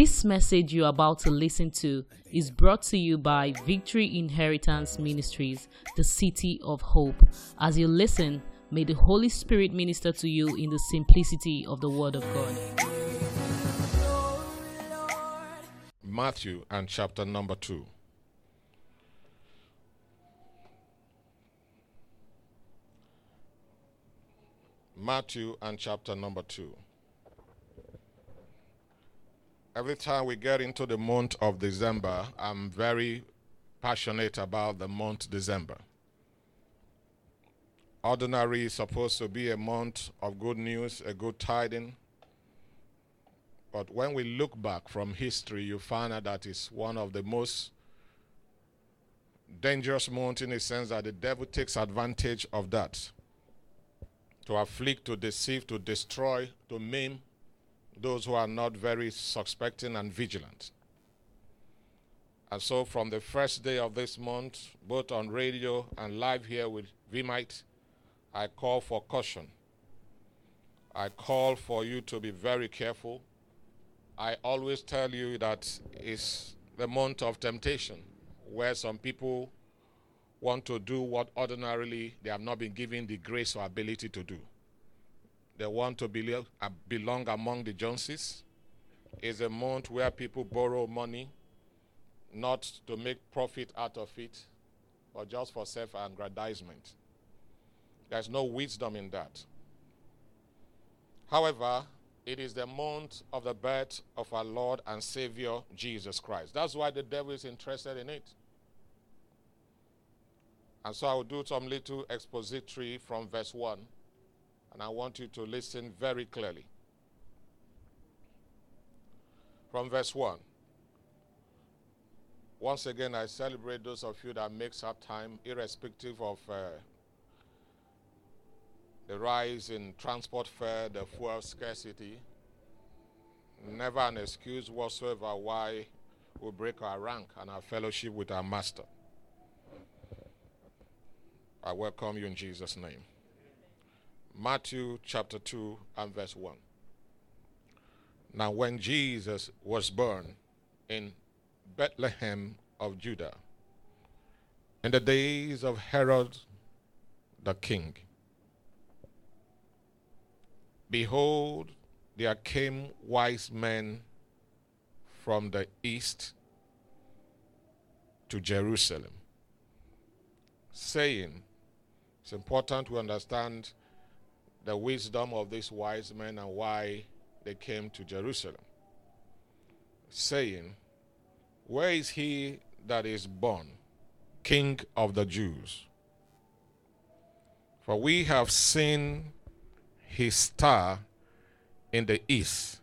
This message you're about to listen to is brought to you by Victory Inheritance Ministries, the City of Hope. As you listen, may the Holy Spirit minister to you in the simplicity of the Word of God. Matthew and chapter number 2. Matthew and chapter number 2. Every time we get into the month of December, I'm very passionate about the month December. Ordinary is supposed to be a month of good news, a good tiding. But when we look back from history, you find out that it's one of the most dangerous months in the sense that the devil takes advantage of that to afflict, to deceive, to destroy, to maim those who are not very suspecting and vigilant. And so, from the first day of this month, both on radio and live here with VMite, I call for caution. I call for you to be very careful. I always tell you that it's the month of temptation where some people want to do what ordinarily they have not been given the grace or ability to do. They want to belong, uh, belong among the Joneses. It's a month where people borrow money not to make profit out of it, but just for self aggrandizement. There's no wisdom in that. However, it is the month of the birth of our Lord and Savior Jesus Christ. That's why the devil is interested in it. And so I will do some little expository from verse 1, and I want you to listen very clearly. From verse 1. Once again, I celebrate those of you that makes up time, irrespective of uh, the rise in transport fare, the fuel scarcity. Never an excuse whatsoever why we break our rank and our fellowship with our Master. I welcome you in Jesus' name. Matthew chapter 2 and verse 1. Now, when Jesus was born in Bethlehem of Judah, in the days of Herod the king, behold, there came wise men from the east to Jerusalem, saying, it's important to understand the wisdom of these wise men and why they came to Jerusalem, saying, Where is he that is born, King of the Jews? For we have seen his star in the east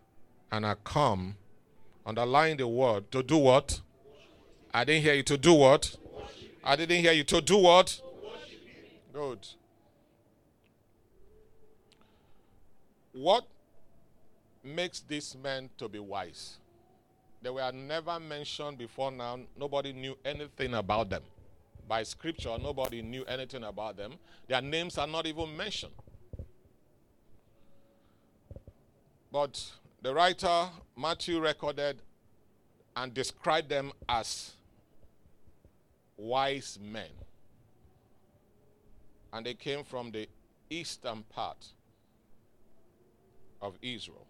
and are come, underline the word, to do what? I didn't hear you to do what? I didn't hear you to do what? Good. What makes these men to be wise? They were never mentioned before now. Nobody knew anything about them. By scripture, nobody knew anything about them. Their names are not even mentioned. But the writer Matthew recorded and described them as wise men and they came from the eastern part of Israel.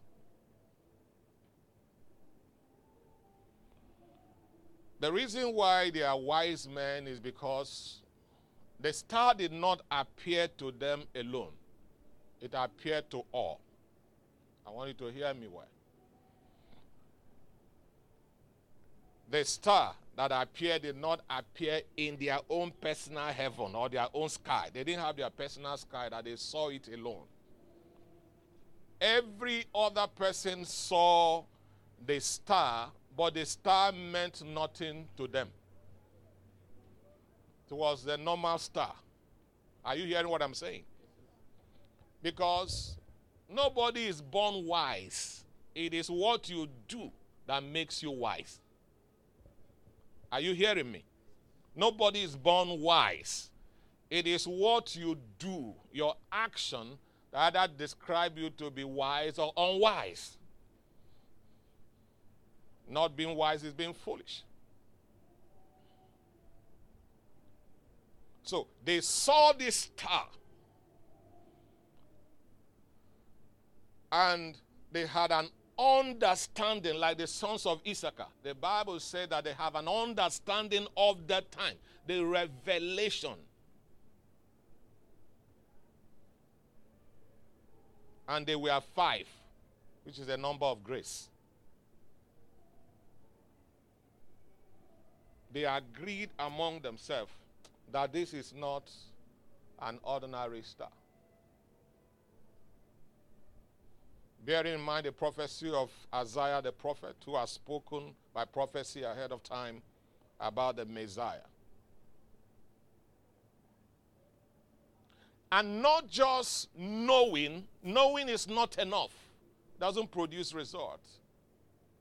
The reason why they are wise men is because the star did not appear to them alone, it appeared to all. I want you to hear me well. The star that appeared did not appear in their own personal heaven or their own sky. They didn't have their personal sky that they saw it alone. Every other person saw the star, but the star meant nothing to them. It was the normal star. Are you hearing what I'm saying? Because nobody is born wise. It is what you do that makes you wise. Are you hearing me? Nobody is born wise. It is what you do, your action, either describe you to be wise or unwise. Not being wise is being foolish. So they saw this star. And they had an understanding, like the sons of Issachar. The Bible said that they have an understanding of that time, the revelation. And they were five, which is a number of grace. They agreed among themselves that this is not an ordinary star. Bearing in mind the prophecy of Isaiah the prophet, who has spoken by prophecy ahead of time about the Messiah. And not just knowing, knowing is not enough, doesn't produce results.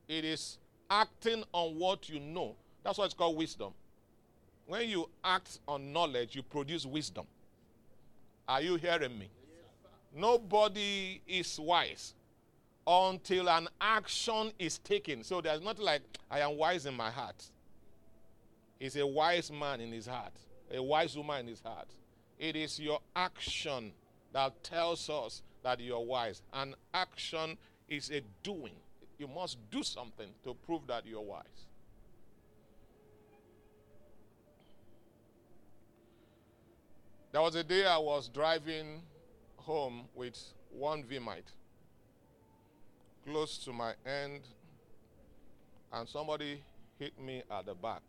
It is acting on what you know. That's why it's called wisdom. When you act on knowledge, you produce wisdom. Are you hearing me? Nobody is wise until an action is taken. So there's not like, I am wise in my heart. He's a wise man in his heart, a wise woman in his heart. It is your action that tells us that you're wise. And action is a doing. You must do something to prove that you're wise. There was a day I was driving home with one VMite close to my end, and somebody hit me at the back.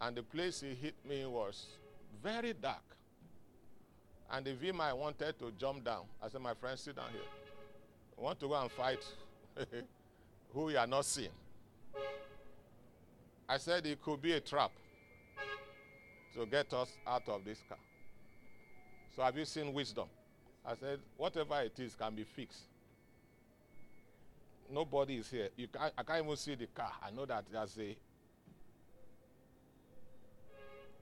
And the place he hit me was very dark. And the VMite wanted to jump down. I said, My friend, sit down here. I want to go and fight who you are not seeing. I said it could be a trap to get us out of this car. So have you seen wisdom? I said, whatever it is can be fixed. Nobody is here. You can't, I can't even see the car. I know that there's a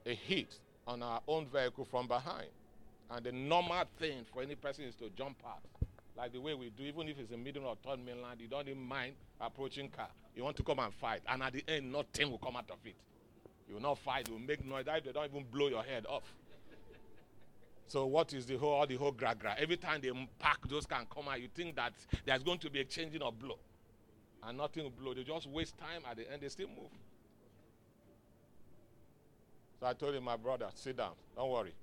a hit on our own vehicle from behind. And the normal thing for any person is to jump out. Like the way we do, even if it's a middle or third mainland, you don't even mind approaching car. You want to come and fight. And at the end, nothing will come out of it. You will not fight, you will make noise. They don't even blow your head off. So what is the whole all the whole gra gra? Every time they pack those can come out, you think that there's going to be a changing of blow. And nothing will blow. They just waste time at the end, they still move. So I told him, my brother, sit down. Don't worry.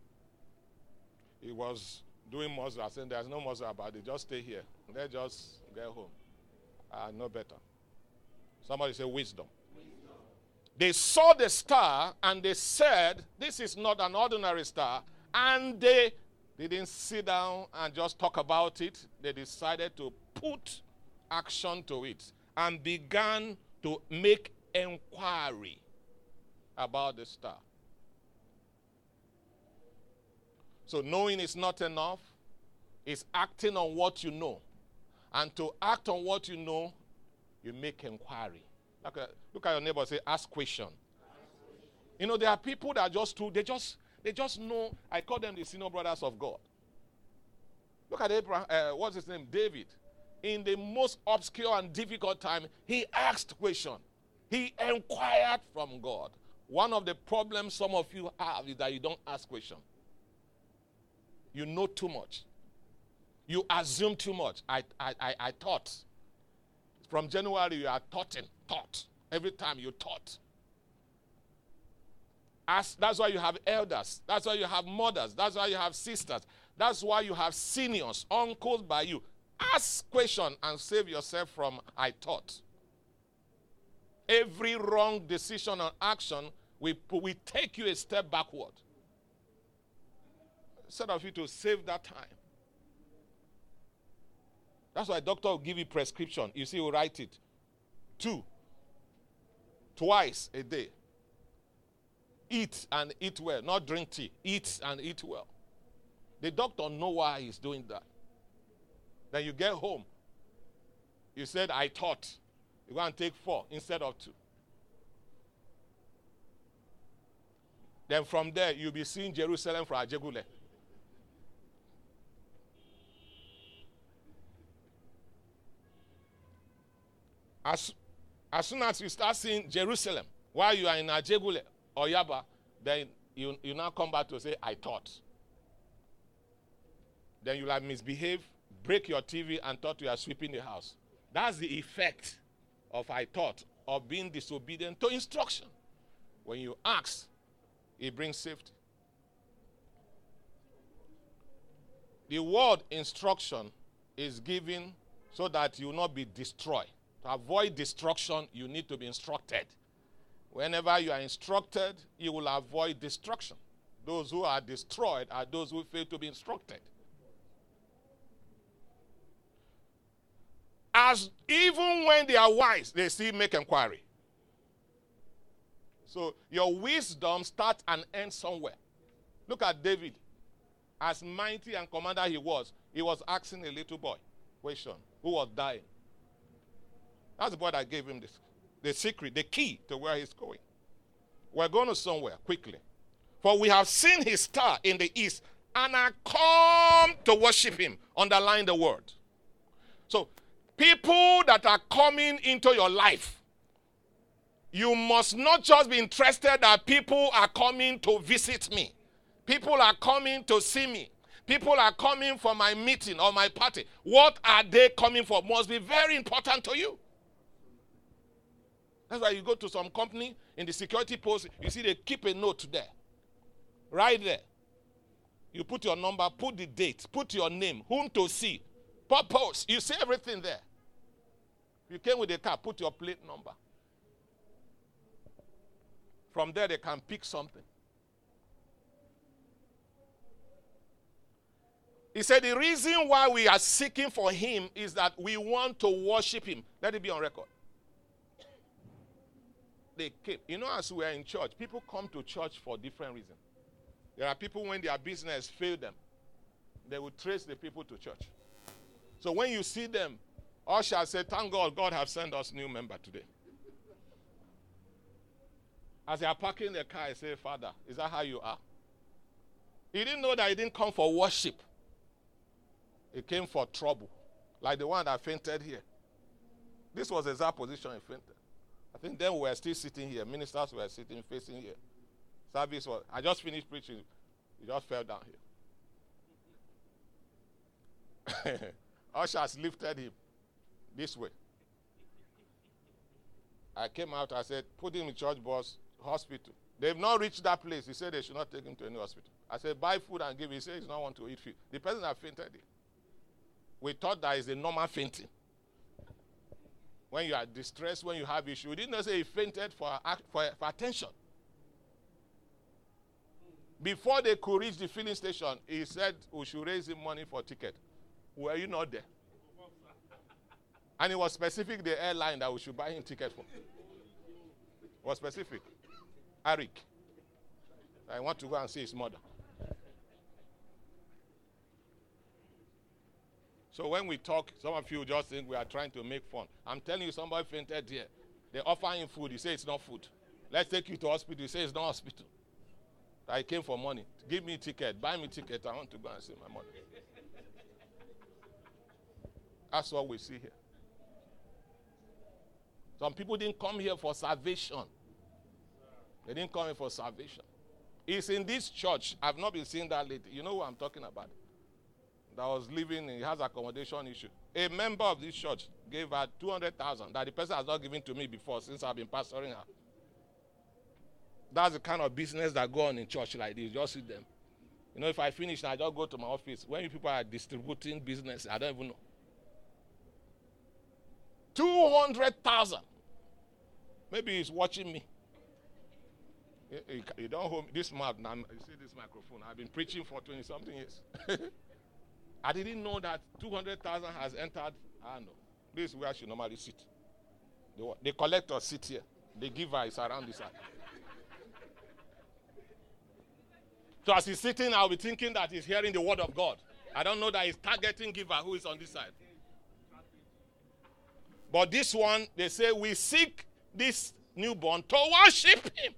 He was doing muzzle. I said, there's no muzzle about it. Just stay here. Let's just get home. I know better. Somebody say wisdom. wisdom. They saw the star and they said, This is not an ordinary star. And they didn't sit down and just talk about it. They decided to put action to it and began to make inquiry about the star. So, knowing is not enough, it's acting on what you know. And to act on what you know, you make inquiry. Look at, look at your neighbor say, ask question. You know, there are people that just do, they just they just know, I call them the senior brothers of God. Look at Abraham, uh, what's his name? David. In the most obscure and difficult time, he asked question. He inquired from God. One of the problems some of you have is that you don't ask question. You know too much. You assume too much. I, I, I, I thought. From January, you are thoughting, thought. Every time you thought. As, that's why you have elders. That's why you have mothers. That's why you have sisters. That's why you have seniors, uncles by you. Ask question and save yourself from I thought. Every wrong decision or action will, will take you a step backward. Instead of you to save that time. That's why doctor will give you prescription. You see, he will write it. Two. Twice a day. Eat and eat well, not drink tea. Eat and eat well. The doctor know why he's doing that. Then you get home. You said, I thought. You go and take four instead of two. Then from there, you'll be seeing Jerusalem from Ajegunle. As, As soon as you start seeing Jerusalem while you are in Ajegunle or Yaba, then you, you now come back to say, I thought. Then you'll have misbehaved, break your TV, and thought you are sweeping the house. That's the effect of I thought, of being disobedient to instruction. When you ask, it brings safety. The word instruction is given so that you will not be destroyed. To avoid destruction, you need to be instructed. Whenever you are instructed, you will avoid destruction. Those who are destroyed are those who fail to be instructed. As even when they are wise, they still make inquiry. So your wisdom starts and ends somewhere. Look at David. As mighty and commander he was, he was asking a little boy question who was dying. That's the boy that gave him this, the secret, the key to where he's going. We're going to somewhere quickly. For we have seen his star in the east and are come to worship him. Underline the word. So, people that are coming into your life, you must not just be interested that people are coming to visit me. People are coming to see me. People are coming for my meeting or my party. What are they coming for? Must be very important to you. That's why you go to some company in the security post, you see they keep a note there. Right there. You put your number, put the date, put your name, whom to see, purpose. You see everything there. You came with a car, put your plate number. From there, they can pick something. He said, The reason why we are seeking for him is that we want to worship him. Let it be on record. They came. You know, as we are in church, people come to church for different reasons. There are people when their business failed them, they will trace the people to church. So when you see them, Usher say, Thank God, God have sent us new member today. As they are parking their car, I say, Father, is that how you are? He didn't know that he didn't come for worship. He came for trouble, like the one that fainted here. This was exact position he fainted. I think then we were still sitting here. Ministers were sitting facing here. Service was. I just finished preaching. He just fell down here. Ushers lifted him this way. I came out. I said, "Put him in church bus, hospital." They've not reached that place. He said they should not take him to any hospital. I said, "Buy food and give." Him. He said he's not want to eat food. The person that fainted. We thought that is a normal fainting. When you are distressed, when you have issue, we didn't say he fainted for, for, for attention. Before they could reach the filling station, he said we should raise him money for ticket. Were you not there? And it was specific the airline that we should buy him ticket for. It was specific. Eric. I want to go and see his mother. So when we talk, some of you just think we are trying to make fun. I'm telling you, somebody fainted here. They offer him food. You say it's not food. Let's take you to hospital. You say it's not hospital. I came for money. Give me ticket. Buy me ticket. I want to go and see my mother. That's what we see here. Some people didn't come here for salvation. They didn't come here for salvation. It's in this church. I've not been seeing that lately. You know what I'm talking about? That was living, he has accommodation issue. A member of this church gave her 200,000 that the person has not given to me before since I've been pastoring her. That's the kind of business that go on in church like this. Just see them. You know, if I finish I just go to my office. When people are distributing business, I don't even know. 200,000. Maybe he's watching me. You, you don't hold this mouth now. You see this microphone. I've been preaching for 20 something years. I didn't know that 200,000 has entered. I know. This is where she normally sit. The, the collector sit here. The giver is around this side. So as he's sitting, I'll be thinking that he's hearing the word of God. I don't know that he's targeting giver who is on this side. But this one, they say, we seek this newborn to worship him.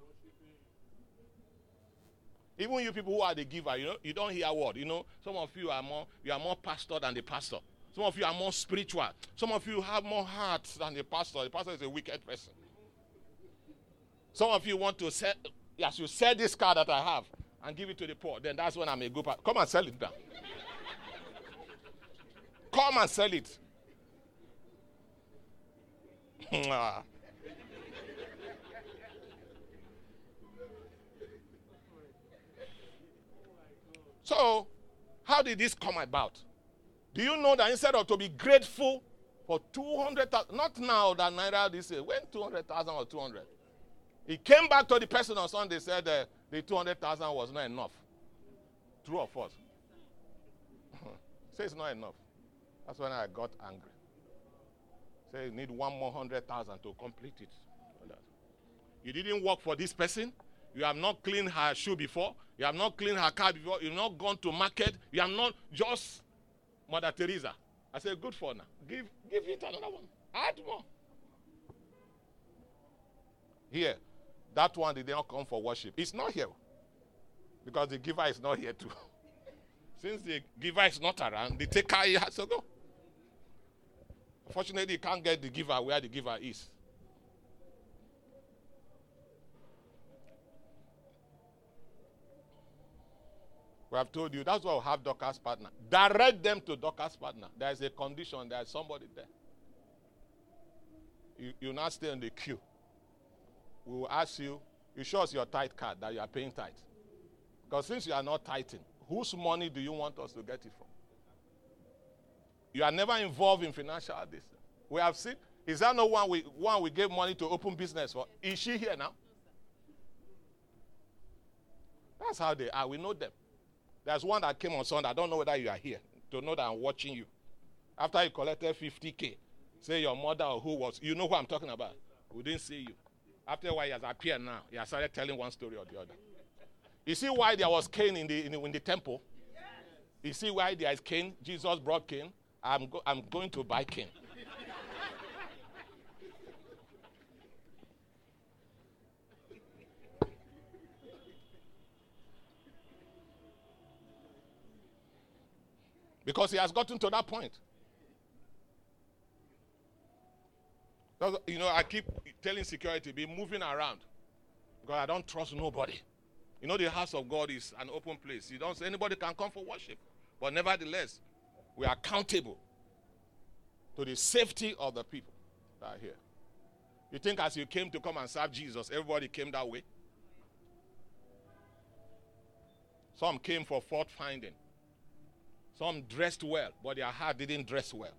Even you people who are the giver, you know, you don't hear a word. You know, some of you are more, you are more pastor than the pastor. Some of you are more spiritual. Some of you have more heart than the pastor. The pastor is a wicked person. Some of you want to sell, yes, you sell this car that I have and give it to the poor, then that's when I'm a good pastor. Come and sell it down. Come and sell it. so, how did this come about? Do you know that instead of to be grateful for 200,000, not now that Naira this year, when 200,000 or 200? He came back to the person on Sunday said uh, the 200,000 was not enough. True or false? Say it's not enough. That's when I got angry. Say you need one more hundred thousand to complete it. You didn't work for this person. You have not cleaned her shoe before. You have not cleaned her car before. You've not gone to market. You have not just Mother Teresa. I said, good for now. Give, give it another one. Add more. Here, that one did not come for worship. It's not here. Because the giver is not here too. Since the giver is not around, the taker has to go. Unfortunately, you can't get the giver where the giver is. We have told you that's why we have Dorcas partner. Direct them to Dorcas partner. There is a condition, there is somebody there. You, you now stay in the queue. We will ask you, you show us your tight card that you are paying tight. Because since you are not tithing, whose money do you want us to get it from? You are never involved in financial this. We have seen. Is that no one we one we gave money to open business for? Is she here now? That's how they are. We know them. There's one that came on Sunday. I don't know whether you are here to know that I'm watching you. After you collected 50k, say your mother or who was, you know who I'm talking about. We didn't see you. After a while, he has appeared now. He has started telling one story or the other. You see why there was cane in the, in the, in the temple? You see why there is cane? Jesus brought cane. I'm, go, I'm going to buy cane. Because he has gotten to that point. You know, I keep telling security, be moving around because I don't trust nobody. You know, the house of God is an open place. You don't say anybody can come for worship. But nevertheless, we are accountable to the safety of the people that are here. You think as you came to come and serve Jesus, everybody came that way? Some came for fault finding. Some dressed well, but their heart didn't dress well.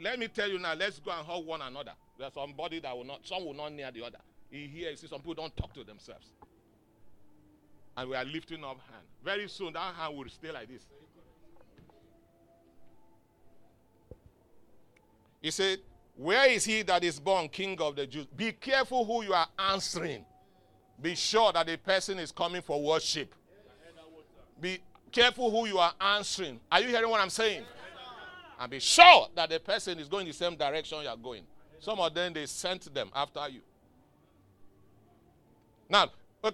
Let me tell you now, let's go and hug one another. There's somebody that will not, some will not near the other. In here, you see, some people don't talk to themselves. And we are lifting up hand. Very soon, that hand will stay like this. He said, Where is he that is born king of the Jews? Be careful who you are answering. Be sure that the person is coming for worship. Be careful who you are answering. Are you hearing what I'm saying? And be sure that the person is going the same direction you are going. Some of them, they sent them after you. Now,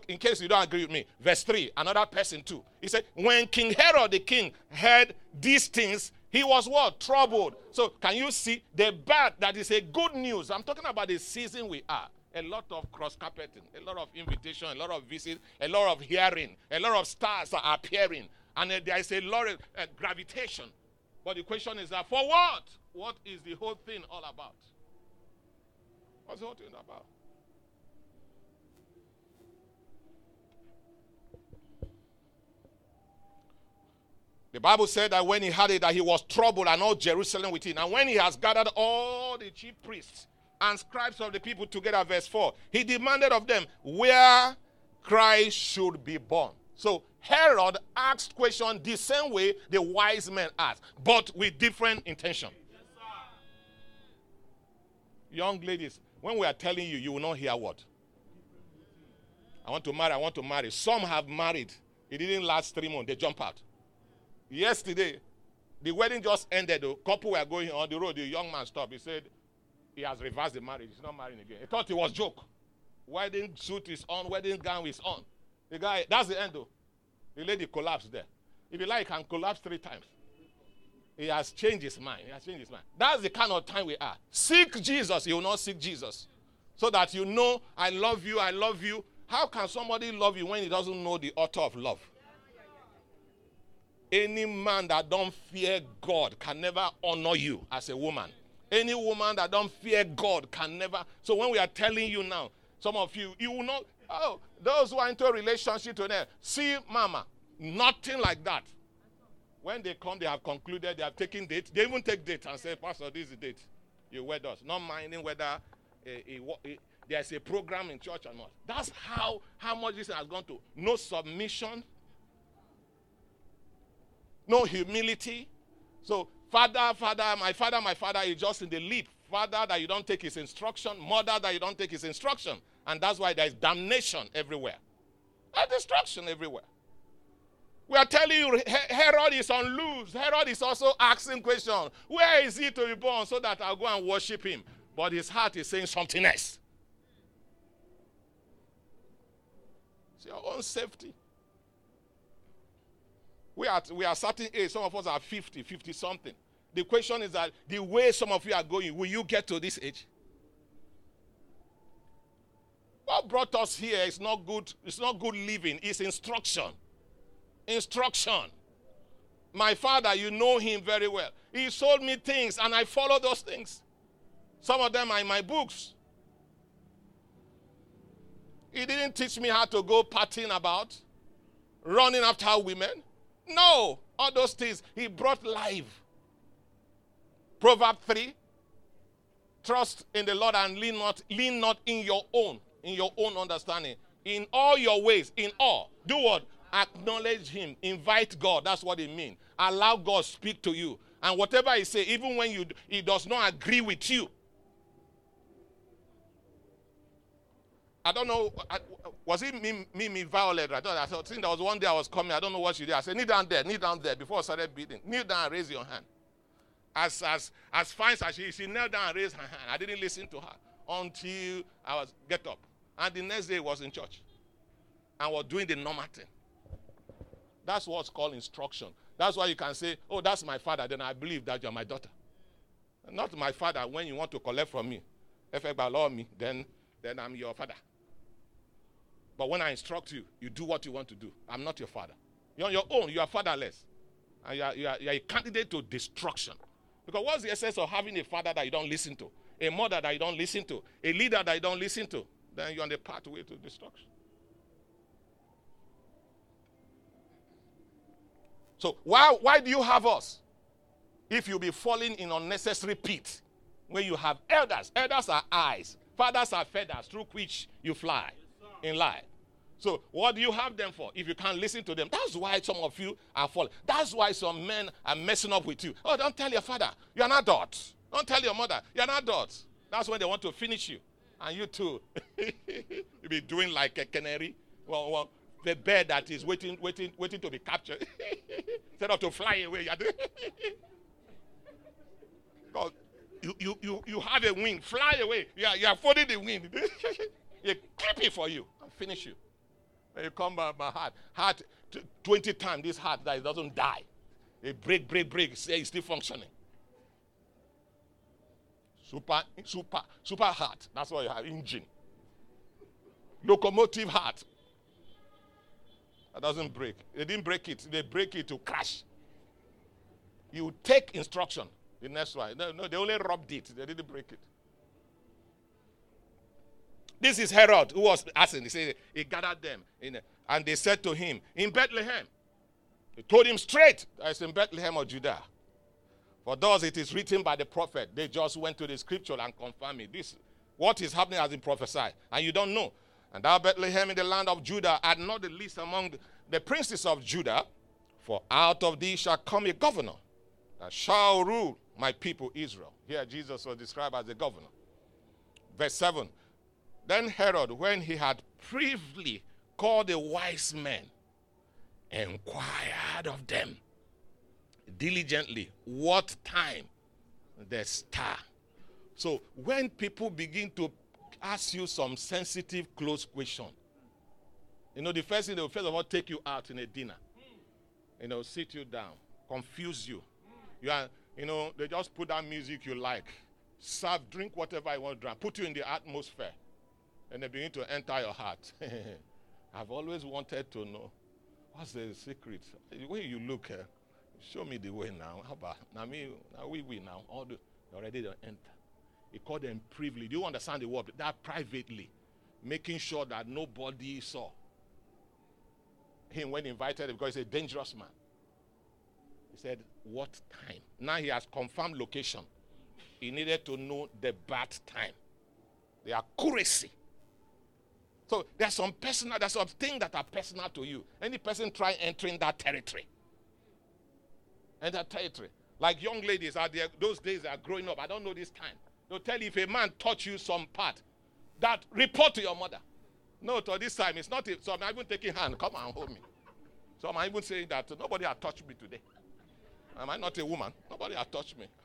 in case you don't agree with me, verse 3, another person too. He said, When King Herod the king heard these things, he was what? Troubled. So, can you see the bad that is a good news? I'm talking about the season we are a lot of cross carpeting, a lot of invitation, a lot of visit, a lot of hearing, a lot of stars are appearing, and uh, there is a lot of uh, gravitation. But the question is that for what? What is the whole thing all about? What's the whole thing about? The Bible said that when he had it, that he was troubled and all Jerusalem with him. And when he has gathered all the chief priests and scribes of the people together, verse 4. He demanded of them where Christ should be born. So Herod asked question the same way the wise men asked, but with different intention. Yes, Young ladies, when we are telling you, you will not hear what? I want to marry, I want to marry. Some have married. It didn't last three months. They jump out. Yesterday, the wedding just ended. The couple were going on the road. The young man stopped. He said, he has reversed the marriage. He's not marrying again. He thought it was joke. Wedding suit is on, wedding gown is on. The guy, that's the end though. The lady collapsed there. If you like, can collapse three times. He has changed his mind. He has changed his mind. That's the kind of time we are. Seek Jesus. You will not seek Jesus. So that you know, I love you, I love you. How can somebody love you when he doesn't know the author of love? Any man that don't fear God can never honor you as a woman. Any woman that don't fear God can never. So when we are telling you now, some of you, you will not. Oh, those who are into a relationship today, see, mama, nothing like that. When they come, they have concluded, they have taken date. They even take date and say, Pastor, this is date. You wed us. Not minding whether a, a, a, there's a program in church or not. That's how, how much this has gone to. No submission, no humility. So, father, father, my father, my father is just in the lead. Father, that you don't take his instruction. Mother, that you don't take his instruction. And that's why there's damnation everywhere. There's destruction everywhere. We are telling you, Herod is on loose. Herod is also asking questions. Where is he to be born so that I'll go and worship him? But his heart is saying something else. It's your own safety. We are, we are certain age. Some of us are 50, 50 something. The question is that the way some of you are going, will you get to this age? What brought us here is not good, it's not good living, it's instruction instruction. My father, you know him very well. He sold me things and I follow those things. Some of them are in my books. He didn't teach me how to go partying about, running after women. No, all those things. He brought life. Proverb 3 Trust in the Lord and lean not, lean not in your own, in your own understanding. In all your ways, in all. Do what? acknowledge him invite god that's what it means allow god speak to you and whatever he say even when you he does not agree with you I don't know. I, was it me, me, Violet? I thought, I thought, think there was one day I was coming. I don't know what she did. I said, kneel down there, kneel down there before I started beating. Kneel down raise your hand. As, as, as fine as she she knelt down and raised her hand. I didn't listen to her until I was get up. And the next day was in church and was doing the normal thing. That's what's called instruction. That's why you can say, Oh, that's my father, then I believe that you're my daughter. Not my father when you want to collect from me. If you allow me, then, then I'm your father. But when I instruct you, you do what you want to do. I'm not your father. You're on your own, you are fatherless. And you are, you are, you are a candidate to destruction. Because what's the essence of having a father that you don't listen to? A mother that you don't listen to? A leader that you don't listen to? Then you're on the pathway to destruction. So why, why do you have us? If you be falling in unnecessary pit when you have elders. Elders are eyes. Fathers are feathers through which you fly in life. So what do you have them for if you can't listen to them? That's why some of you are falling. That's why some men are messing up with you. Oh, don't tell your father. You're an adult. Don't tell your mother. You're an adult. That's when they want to finish you. And you too. you be doing like a canary. Well, well, the bird that is waiting, waiting, waiting to be captured. Instead of to fly away. because you, you, you, you have a wing, fly away. You are, you are folding the wing. You clip it for you and finish you. When you come by my heart, heart 20 times this heart that it doesn't die. It break, break, break, say it's still functioning. Super, super, super heart. That's what you have. Engine. Locomotive heart. That doesn't break. They didn't break it. They break it to crash. You take instruction. The next one. No, no, they only rubbed it. They didn't break it. This is Herod who was asking. He said he gathered them, in, and they said to him in Bethlehem. He told him straight, "It's in Bethlehem of Judah." For thus it is written by the prophet. They just went to the scripture and confirmed it. This, what is happening has been prophesied, and you don't know. And thou, Bethlehem, in the land of Judah, art not the least among the princes of Judah, for out of thee shall come a governor that shall rule my people Israel. Here Jesus was described as a governor. Verse 7 Then Herod, when he had previously called the wise men, inquired of them diligently what time the star. So when people begin to ask you some sensitive, close question. You know, the first thing they will first of all take you out in a dinner. you know, sit you down, confuse you. You are, you know, they just put that music you like, serve, drink whatever you want to drink, put you in the atmosphere, and they begin to enter your heart. I've always wanted to know what's the secret. Way you look, uh, show me the way now. How about now? Me, now we, we now all the already they enter. He called them privately. Do you understand the word? That privately, making sure that nobody saw him when invited because he's a dangerous man. He said, What time? Now he has confirmed location. He needed to know the bad time, the accuracy. So there's some personal, there's some things that are personal to you. Any person try entering that territory. And that territory. Like young ladies are there, those days are growing up. I don't know this time. They'll tell you if a man touch you some part, that report to your mother. No, to this time it's not. A, so I'm not even taking hand. Come and hold me. So I'm even saying that nobody has touched me today. Am I not a woman? Nobody has touched me.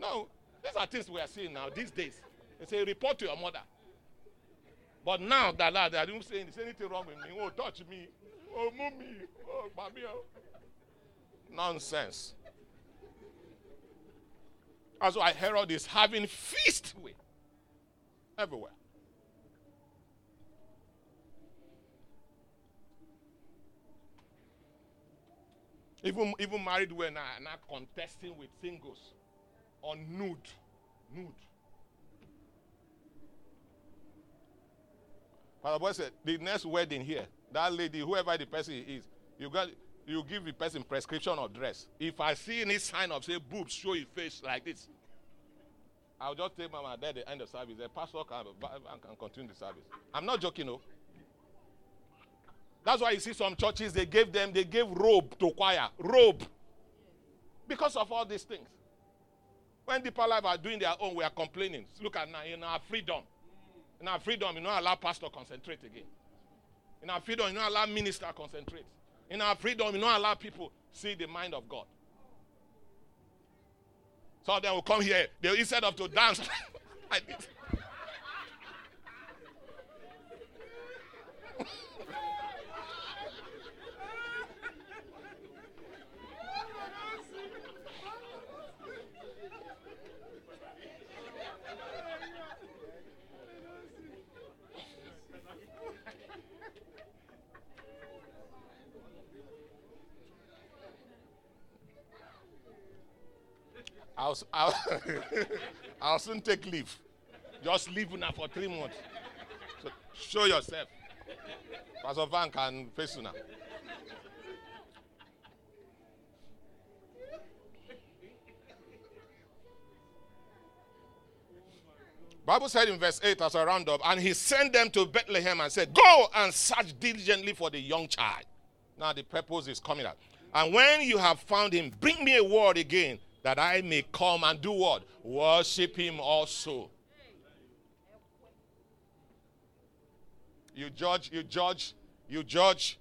No, these are things we are seeing now these days. They say report to your mother. But now that lad, I don't say anything wrong with me. Oh, touch me. Oh, move me. Oh, mommy. Nonsense. That's why Herod is having feast with everywhere. Even, even married women are now contesting with singles on nude. Nude. Father Boy said, the next wedding here, that lady, whoever the person is, you got you give the person prescription of dress. If I see any sign of say boobs show your face like this, I'll just take there at the end of service. The pastor can, can continue the service. I'm not joking, no. That's why you see some churches they gave them they gave robe to choir robe because of all these things. When Deeper Life are doing their own, we are complaining. Look at now in our freedom. In our freedom, you don't allow pastor concentrate again. In our freedom, you don't allow minister concentrate. In our freedom, you don't allow people see the mind of God. So they will come here. They instead of to dance like this. I'll, I'll, I'll soon take leave. Just leave now for three months. So show yourself. Pastor Van can face you now. Bible said in verse 8 as a roundup, and he sent them to Bethlehem and said, Go and search diligently for the young child. Now the purpose is coming out. And when you have found him, bring me a word again that I may come and do what? Worship him also. You judge, you judge, you judge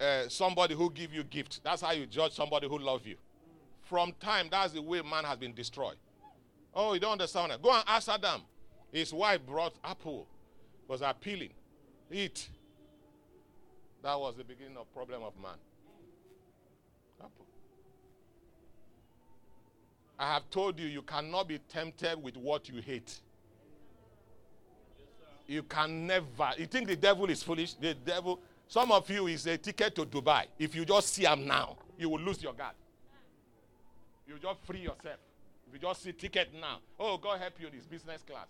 uh, somebody who give you gift. That's how you judge somebody who love you. From time, that's the way man has been destroyed. Oh, you don't understand that? Go and ask Adam. His wife brought apple, was appealing. Eat. That was the beginning of problem of man. Apple. I have told you, you cannot be tempted with what you hate. You can never. You think the devil is foolish? The devil, some of you is a ticket to Dubai. If you just see him now, you will lose your guard. You just free yourself. If you just see ticket now, oh, God help you in this business class.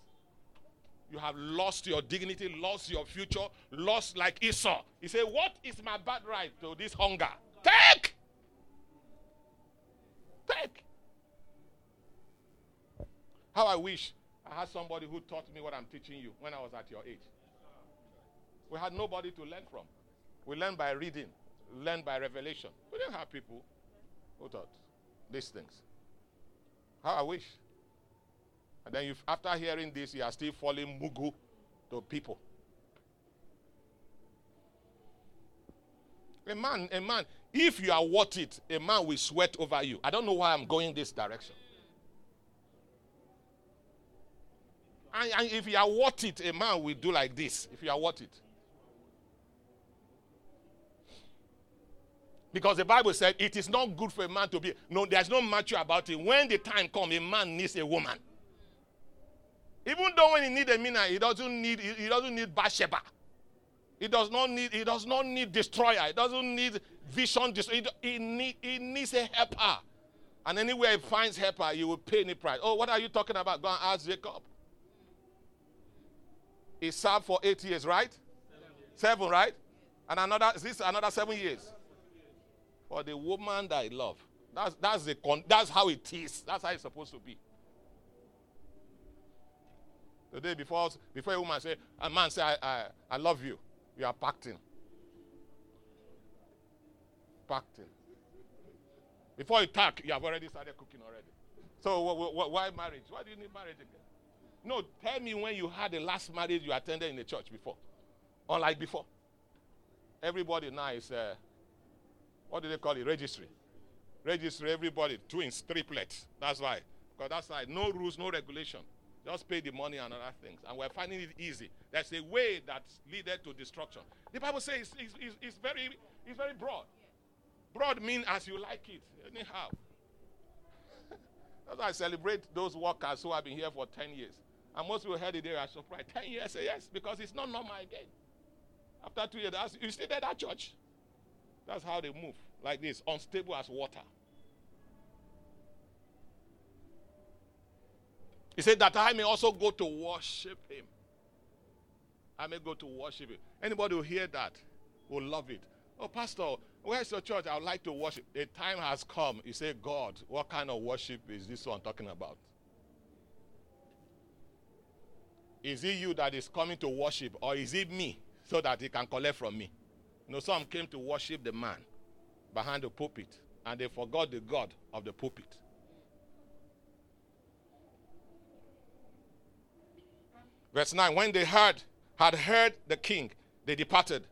You have lost your dignity, lost your future, lost like Esau. He said, What is my bad right to this hunger? Take! Take! How I wish I had somebody who taught me what I'm teaching you when I was at your age. We had nobody to learn from. We learn by reading, learn by revelation. We didn't have people who taught these things. How I wish. And then, after hearing this, you are still falling mugu to people. A man, a man, if you are worth it, a man will sweat over you. I don't know why I'm going this direction. And, and if you are worth it, a man will do like this. If you are worth it. Because the Bible said it is not good for a man to be. No, there's no matter about it. When the time comes, a man needs a woman. Even though when he needs a mina, he doesn't need he doesn't need Bathsheba. He does not need he does not need destroyer. He doesn't need vision destroyer. He, he, need, he needs a helper. And anywhere he finds helper, he will pay any price. Oh, what are you talking about? Go and ask Jacob. He served for eight years, right? Seven, seven right? And another this another seven years. For the woman that I love. That's that's the con- that's how it is. That's how it's supposed to be. The day before, before a woman say, a man say, I, I, I love you, you are packed in. Packed in. Before you talk, you have already started cooking already. So wh- wh- why marriage? Why do you need marriage again? No, tell me when you had the last marriage you attended in the church before. Unlike before. Everybody now is, uh, what do they call it? Registry. Registry, everybody, twins, triplets. That's why. Because that's why. No rules, no regulation. Just pay the money and other things. And we're finding it easy. There's a way that leaded to destruction. The Bible says it's, it's, it's, it's very, it's very broad. Broad means as you like it, anyhow. That's why I celebrate those workers who have been here for 10 years. And most people heard it, they are surprised. 10 years, say yes, because it's not normal again. After two years, you stay there that church. That's how they move, like this, unstable as water. He said that I may also go to worship him. I may go to worship him. Anybody who hear that will love it. Oh, Pastor, where's your church? I would like to worship. The time has come. You say, God, what kind of worship is this one talking about? Is it you that is coming to worship, or is it me so that he can collect from me? You know, some came to worship the man behind the pulpit, and they forgot the God of the pulpit. Verse 9 When they heard, had heard the king, they departed.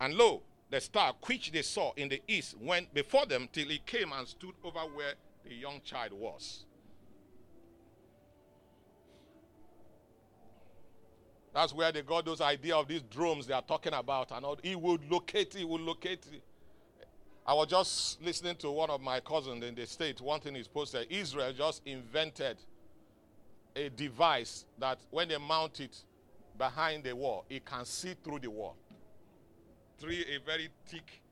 And lo, the star which they saw in the east went before them till it came and stood over where the young child was. That's where they got those idea of these drones they are talking about. And all, he would locate, he would locate. I was just listening to one of my cousins in the state. One thing is posted Israel just invented a device that when they mount it behind the wall, it can see through the wall. Through a very thick,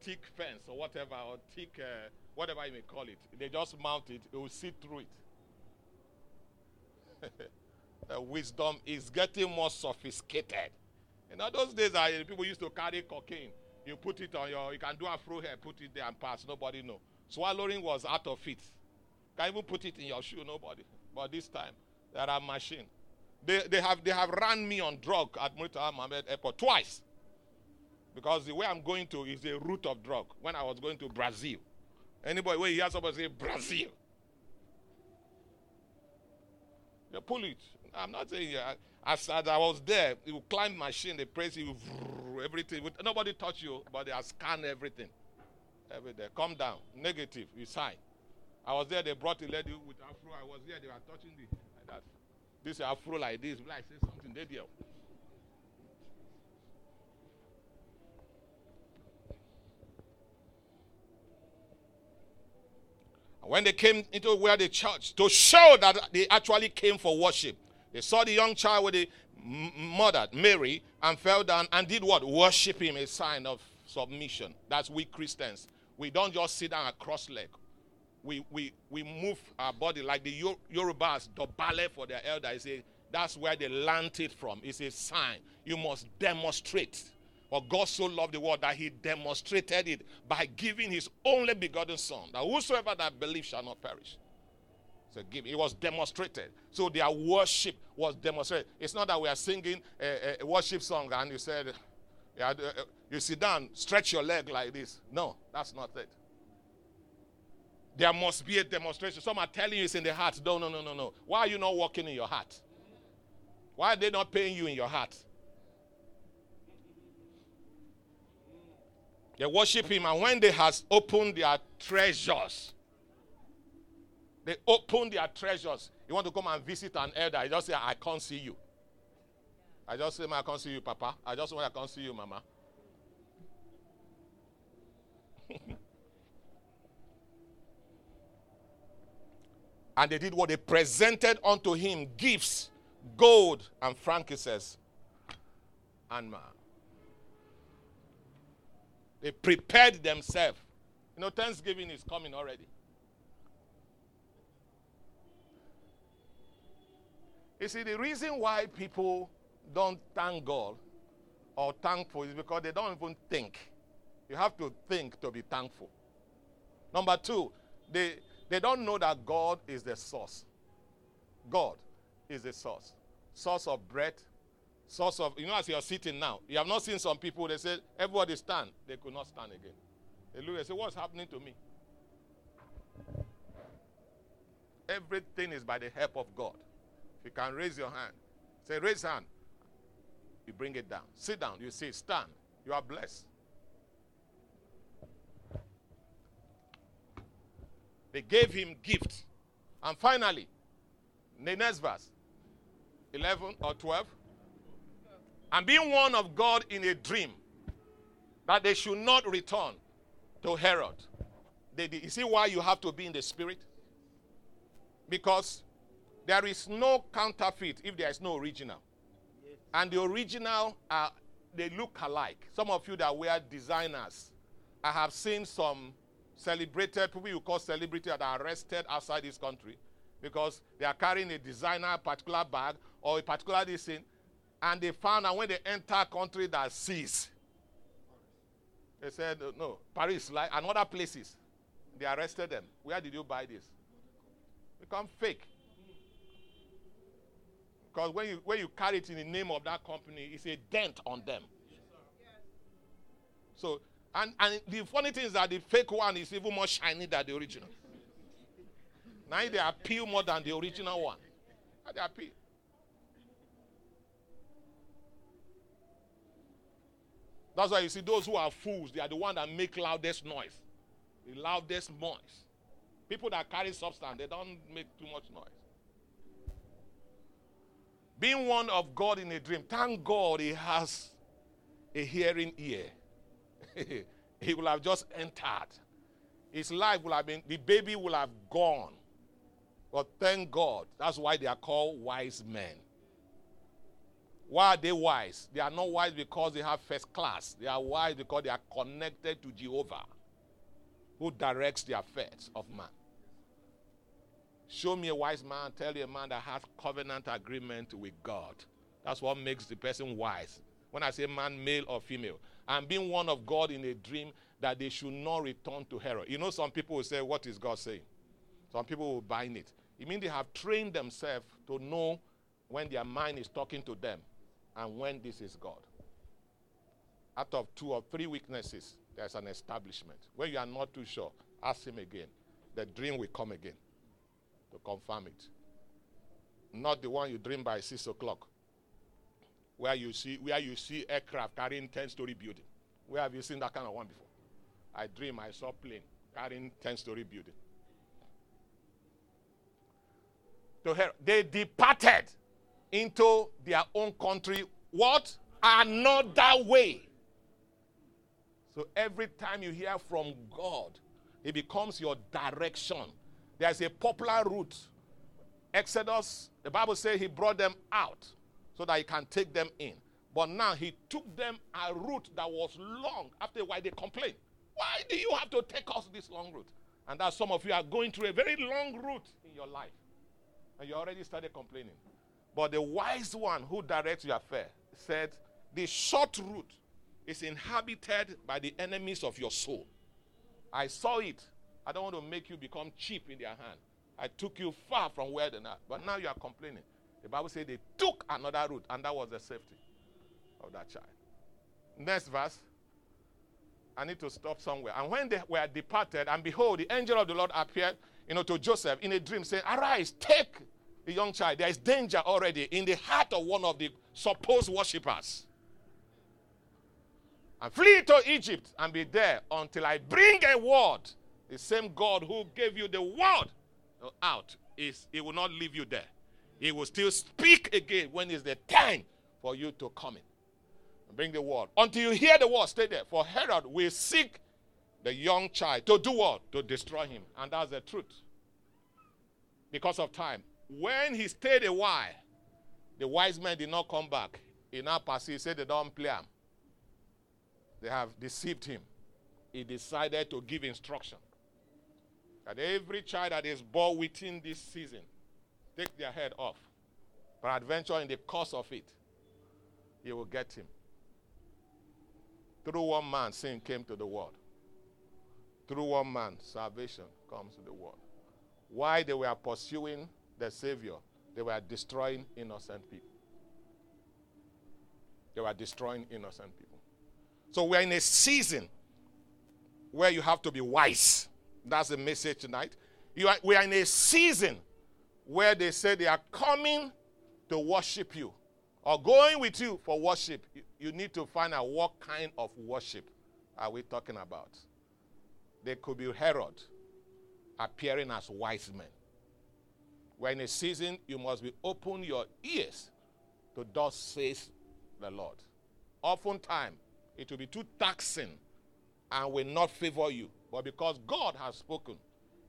thick fence or whatever, or thick, uh, whatever you may call it. They just mount it, it will see through it. the wisdom is getting more sophisticated. You know, those days, uh, people used to carry cocaine. You put it on your, you can do a throw hair, put it there and pass. Nobody know. Swallowing was out of it. Can even put it in your shoe. Nobody. But this time, there are machine. They, they, have, they have ran me on drug at Murtala Muhammed Airport twice. Because the way I'm going to is a route of drug. When I was going to Brazil. Anybody, when you hear somebody say Brazil, they pull it. I'm not saying uh, as, as I was there, you climb machine, they press you, everything. Nobody touch you, but they scanned everything. Every day. Come down. Negative. You sign. I was there, they brought a lady with afro. I was there, they were touching the like that. This afro like this, like say something, they there. When they came into where the church, to show that they actually came for worship, they saw the young child with the mother, Mary, and fell down and did what? Worship him, a sign of submission. That's we Christians. We don't just sit down and cross leg we, we, we move our body like the Yorubas, the ballet for their elder. Say, that's where they learned it from. It's a sign. You must demonstrate. For God so loved the world that he demonstrated it by giving his only begotten Son, that whosoever that believes shall not perish. So give, it was demonstrated. So their worship was demonstrated. It's not that we are singing a, a worship song and you said, yeah, uh, you sit down, stretch your leg like this. No, that's not it. There must be a demonstration. Some are telling you it's in the heart. No, no, no, no, no. Why are you not walking in your heart? Why are they not paying you in your heart? They worship him, and when they has opened their treasures, they open their treasures. You want to come and visit an elder, I just say, I can't see you. I just say, I can't see you, Papa. I just want to come see you, Mama. and they did what they presented unto him gifts, gold and frankincense and myrrh. They prepared themselves. You know, Thanksgiving is coming already. You see, the reason why people don't thank God or thankful is because they don't even think. You have to think to be thankful. Number two, they, they don't know that God is the source. God is the source. Source of bread, source of, you know, as you're sitting now, you have not seen some people, they say, everybody stand. They could not stand again. They look and say, what's happening to me? Everything is by the help of God. If you can raise your hand, say, raise hand. You bring it down. Sit down. You say, stand. You are blessed. They gave him gifts. And finally, the next verse, 11 or 12. And being warned of God in a dream that they should not return to Herod. They, you see why you have to be in the spirit? Because there is no counterfeit if there is no original. And the original, they look alike. Some of you that wear designers, I have seen some celebrated people you call celebrity that are arrested outside this country because they are carrying a designer particular bag or a particular thing, and they found out when they enter country that sees. They said, no, Paris, like, and other places. They arrested them. Where did you buy this? Become fake. Because when you, when you carry it in the name of that company, it's a dent on them. So, and, and the funny thing is that the fake one is even more shiny than the original. Now they appeal more than the original one. They appeal. That's why you see those who are fools, they are the ones that make loudest noise. The loudest noise. People that carry substance, they don't make too much noise. Being one of God in a dream. Thank God he has a hearing ear. he will have just entered. His life will have been, the baby will have gone. But thank God. That's why they are called wise men. Why are they wise? They are not wise because they have first class. They are wise because they are connected to Jehovah, who directs the affairs of man. Show me a wise man, tell you a man that has covenant agreement with God. That's what makes the person wise. When I say man, male or female, and being one of God in a dream that they should not return to Herod. You know, some people will say, What is God saying? Some people will bind it. It means they have trained themselves to know when their mind is talking to them and when this is God. Out of two or three weaknesses, there's an establishment. When you are not too sure, ask him again. The dream will come again to confirm it. Not the one you dream by six o'clock, where you see where you see aircraft carrying ten-story building. Where have you seen that kind of one before? I dream I saw plane carrying ten-story building. To her, they departed into their own country. What? Another way. So every time you hear from God, it becomes your direction there's a popular route. Exodus, the Bible says he brought them out so that he can take them in. But now he took them a route that was long. After why they complained. Why do you have to take us this long route? And that some of you are going through a very long route in your life. And you already started complaining. But the wise one who directs your affair said, The short route is inhabited by the enemies of your soul. I saw it I don't want to make you become cheap in their hand. I took you far from where they're. But now you are complaining. The Bible said they took another route, and that was the safety of that child. Next verse. I need to stop somewhere. And when they were departed, and behold, the angel of the Lord appeared, you know, to Joseph in a dream, saying, Arise, take the young child. There is danger already in the heart of one of the supposed worshippers. And flee to Egypt and be there until I bring a word the same God who gave you the word out is he will not leave you there. He will still speak again when is the time for you to come in. Bring the word. Until you hear the word, stay there. For Herod will seek the young child, to do what? To destroy him. And that's the truth. Because of time. When he stayed a while, the wise men did not come back. He now passed, he said they don't play him. They have deceived him. He decided to give instruction that every child that is born within this season take their head off. But adventure in the course of it, you will get him. Through one man, sin came to the world. Through one man, salvation comes to the world. Why they were pursuing the Savior, they were destroying innocent people. They were destroying innocent people. So we're in a season where you have to be wise. That's the message tonight. Are, we are in a season where they say they are coming to worship you or going with you for worship. You, you need to find out what kind of worship are we talking about. They could be Herod appearing as wise men. We're in a season you must be open your ears to thus says the Lord. Oftentimes it will be too taxing and will not favor you. But because God has spoken,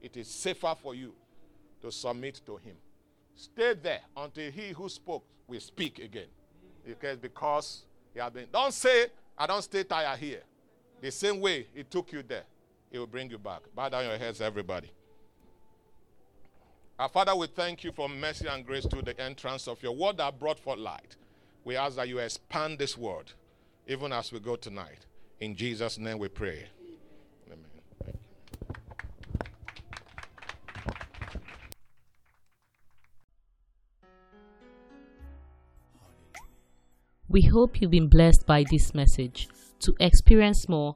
it is safer for you to submit to Him. Stay there until He who spoke will speak again. Because because He has been. Don't say, I don't stay tired here. The same way He took you there, He will bring you back. Bow down your heads, everybody. Our Father, we thank you for mercy and grace to the entrance of your word that brought forth light. We ask that you expand this word even as we go tonight. In Jesus' name we pray. Amen. We hope you've been blessed by this message. To experience more,